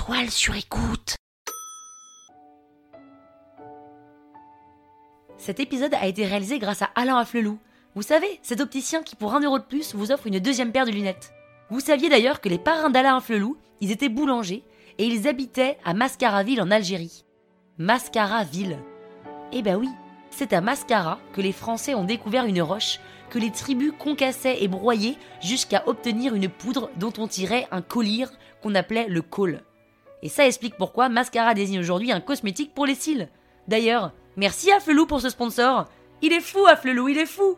Étoile sur écoute. Cet épisode a été réalisé grâce à Alain Afflelou. Vous savez, cet opticien qui pour un euro de plus vous offre une deuxième paire de lunettes. Vous saviez d'ailleurs que les parrains d'Alain Afflelou, ils étaient boulangers et ils habitaient à Mascaraville en Algérie. Mascaraville. Eh ben oui, c'est à Mascara que les Français ont découvert une roche que les tribus concassaient et broyaient jusqu'à obtenir une poudre dont on tirait un collyre qu'on appelait le col. Et ça explique pourquoi Mascara désigne aujourd'hui un cosmétique pour les cils. D'ailleurs, merci à Flelou pour ce sponsor. Il est fou, Afflelou, il est fou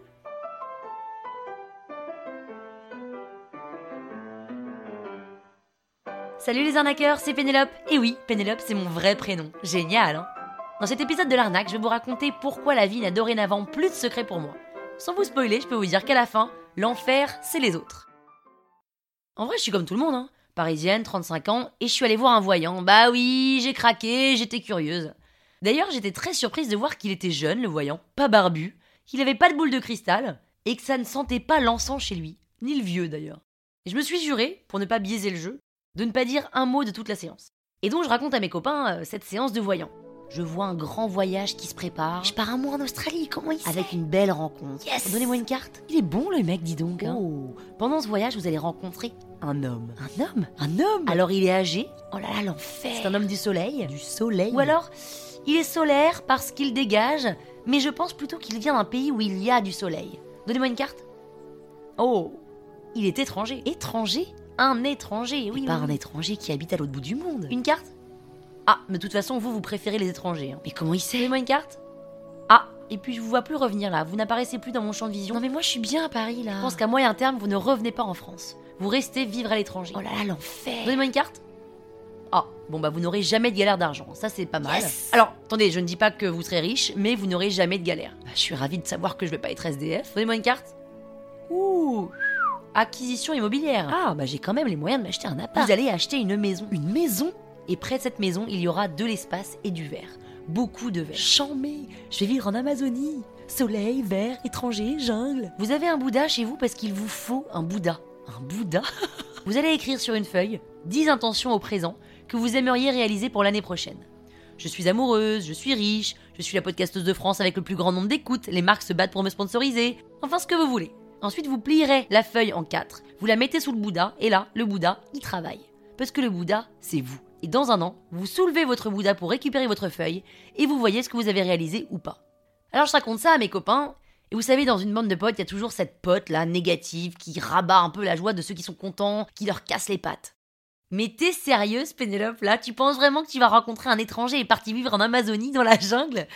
Salut les arnaqueurs, c'est Pénélope. Et oui, Pénélope, c'est mon vrai prénom. Génial, hein Dans cet épisode de l'arnaque, je vais vous raconter pourquoi la vie n'a dorénavant plus de secret pour moi. Sans vous spoiler, je peux vous dire qu'à la fin, l'enfer, c'est les autres. En vrai, je suis comme tout le monde, hein. Parisienne, 35 ans, et je suis allée voir un voyant. Bah oui, j'ai craqué, j'étais curieuse. D'ailleurs, j'étais très surprise de voir qu'il était jeune, le voyant, pas barbu, qu'il avait pas de boule de cristal, et que ça ne sentait pas l'encens chez lui, ni le vieux d'ailleurs. Et je me suis juré, pour ne pas biaiser le jeu, de ne pas dire un mot de toute la séance. Et donc je raconte à mes copains euh, cette séance de voyant. Je vois un grand voyage qui se prépare. Je pars un mois en Australie, comment il Avec une belle rencontre. Yes Donnez-moi une carte. Il est bon le mec, dis donc. hein. Oh. Pendant ce voyage, vous allez rencontrer un homme. Un homme? Un homme? Alors il est âgé, Oh là là, l'enfer c'est un homme du soleil. Du soleil Ou alors, il est solaire parce qu'il dégage, mais je pense plutôt qu'il vient d'un pays où il y a du soleil. Donnez-moi une carte. Oh, il est étranger. Étranger? Un étranger, oui. Pas oui, un étranger qui habite à l'autre bout du monde. Une carte? Ah, mais de toute façon, vous, vous préférez les étrangers. hein. Mais comment il sait? Donnez-moi une carte. Ah, et puis je vous vois plus revenir là. Vous n'apparaissez plus dans mon champ de vision. Non mais moi je suis bien à Paris là. Je pense qu'à moyen terme, vous ne revenez pas en France. Vous restez vivre à l'étranger. Oh là là, l'enfer Donnez-moi une carte. Ah, bon bah vous n'aurez jamais de galère d'argent. Ça c'est pas mal. Yes. Alors, attendez, je ne dis pas que vous serez riche, mais vous n'aurez jamais de galère. Bah, je suis ravie de savoir que je vais pas être SDF. Donnez-moi une carte. Ouh Acquisition immobilière. Ah bah j'ai quand même les moyens de m'acheter un appart. Vous allez acheter une maison. Une maison? Et près de cette maison, il y aura de l'espace et du verre. Beaucoup de verre. Chambé Je vais vivre en Amazonie Soleil, vert, étranger, jungle Vous avez un Bouddha chez vous parce qu'il vous faut un Bouddha. Un Bouddha Vous allez écrire sur une feuille 10 intentions au présent que vous aimeriez réaliser pour l'année prochaine. Je suis amoureuse, je suis riche, je suis la podcasteuse de France avec le plus grand nombre d'écoutes, les marques se battent pour me sponsoriser, enfin ce que vous voulez. Ensuite, vous plierez la feuille en quatre, vous la mettez sous le Bouddha, et là, le Bouddha, il travaille. Parce que le Bouddha, c'est vous. Et dans un an, vous soulevez votre Bouddha pour récupérer votre feuille, et vous voyez ce que vous avez réalisé ou pas. Alors je raconte ça à mes copains, et vous savez, dans une bande de potes, il y a toujours cette pote là, négative, qui rabat un peu la joie de ceux qui sont contents, qui leur casse les pattes. Mais t'es sérieuse, Pénélope, là? Tu penses vraiment que tu vas rencontrer un étranger et parti vivre en Amazonie, dans la jungle?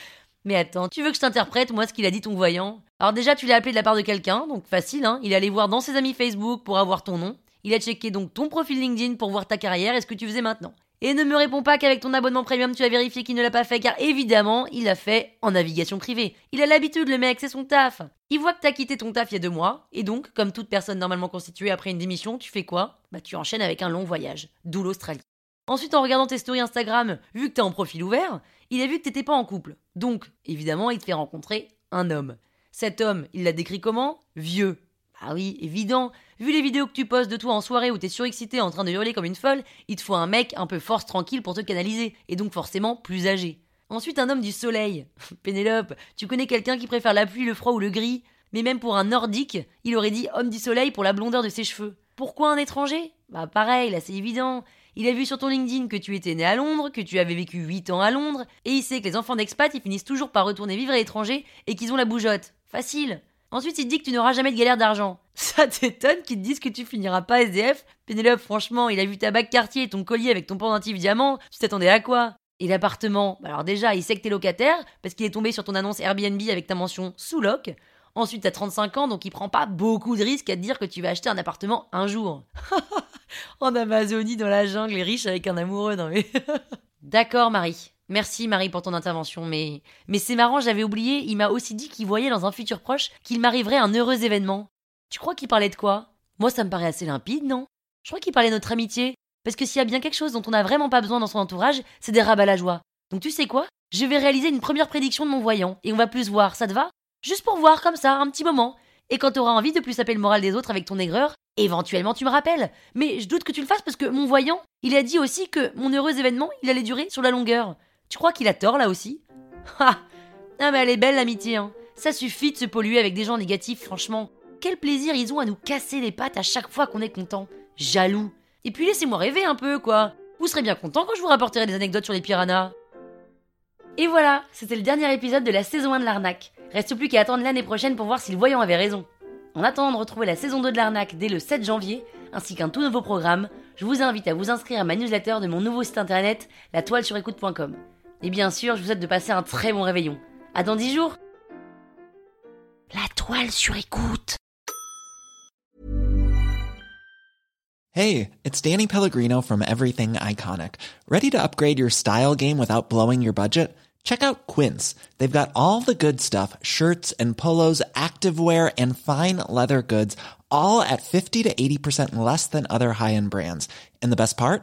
Mais attends, tu veux que je t'interprète, moi, ce qu'il a dit ton voyant? Alors déjà, tu l'as appelé de la part de quelqu'un, donc facile, hein Il est allé voir dans ses amis Facebook pour avoir ton nom. Il a checké donc ton profil LinkedIn pour voir ta carrière et ce que tu faisais maintenant. Et ne me réponds pas qu'avec ton abonnement premium, tu as vérifié qu'il ne l'a pas fait, car évidemment, il l'a fait en navigation privée. Il a l'habitude, le mec, c'est son taf. Il voit que t'as quitté ton taf il y a deux mois, et donc, comme toute personne normalement constituée après une démission, tu fais quoi? Bah, tu enchaînes avec un long voyage, d'où l'Australie. Ensuite, en regardant tes stories Instagram, vu que t'es en profil ouvert, il a vu que t'étais pas en couple. Donc, évidemment, il te fait rencontrer un homme. Cet homme, il l'a décrit comment? Vieux. Ah oui, évident. Vu les vidéos que tu postes de toi en soirée où t'es surexcité en train de hurler comme une folle, il te faut un mec un peu force tranquille pour te canaliser, et donc forcément plus âgé. Ensuite, un homme du soleil. Pénélope, tu connais quelqu'un qui préfère la pluie, le froid ou le gris? Mais même pour un nordique, il aurait dit homme du soleil pour la blondeur de ses cheveux. Pourquoi un étranger? Bah pareil, là c'est évident. Il a vu sur ton LinkedIn que tu étais né à Londres, que tu avais vécu 8 ans à Londres, et il sait que les enfants d'expat, ils finissent toujours par retourner vivre à l'étranger et qu'ils ont la bougeotte. Facile. Ensuite, il te dit que tu n'auras jamais de galère d'argent. Ça t'étonne qu'ils te disent que tu finiras pas SDF Pénélope, franchement, il a vu ta bague quartier et ton collier avec ton pendentif diamant, tu t'attendais à quoi? Et l'appartement? Bah Alors déjà, il sait que t'es locataire, parce qu'il est tombé sur ton annonce Airbnb avec ta mention sous loc. Ensuite, t'as 35 ans, donc il prend pas beaucoup de risques à te dire que tu vas acheter un appartement un jour. en Amazonie, dans la jungle, et riche avec un amoureux, non mais... D'accord, Marie. Merci, Marie, pour ton intervention, mais... Mais c'est marrant, j'avais oublié, il m'a aussi dit qu'il voyait dans un futur proche qu'il m'arriverait un heureux événement. Tu crois qu'il parlait de quoi? Moi, ça me paraît assez limpide, non? Je crois qu'il parlait de notre amitié. Parce que s'il y a bien quelque chose dont on n'a vraiment pas besoin dans son entourage, c'est des rabats la joie. Donc tu sais quoi? Je vais réaliser une première prédiction de mon voyant, et on va plus voir, ça te va? Juste pour voir, comme ça, un petit moment. Et quand t'auras envie de plus taper le moral des autres avec ton aigreur, éventuellement tu me rappelles. Mais je doute que tu le fasses parce que mon voyant, il a dit aussi que mon heureux événement, il allait durer sur la longueur. Tu crois qu'il a tort là aussi? Ah Ah mais elle est belle l'amitié, hein. Ça suffit de se polluer avec des gens négatifs, franchement. Quel plaisir ils ont à nous casser les pattes à chaque fois qu'on est content. Jaloux. Et puis laissez-moi rêver un peu, quoi. Vous serez bien content quand je vous rapporterai des anecdotes sur les piranhas. Et voilà, c'était le dernier épisode de la saison 1 de l'arnaque. Reste plus qu'à attendre l'année prochaine pour voir si le voyant avait raison. En attendant de retrouver la saison 2 de l'arnaque dès le 7 janvier, ainsi qu'un tout nouveau programme, je vous invite à vous inscrire à ma newsletter de mon nouveau site internet, la toile sur écoute.com. Et bien sûr, je vous souhaite de passer un très bon réveillon. À dans 10 jours La toile sur écoute. Hey, it's Danny Pellegrino from Everything Iconic. Ready to upgrade your style game without blowing your budget? Check out Quince. They've got all the good stuff shirts and polos, activewear, and fine leather goods, all at 50 to 80% less than other high end brands. And the best part?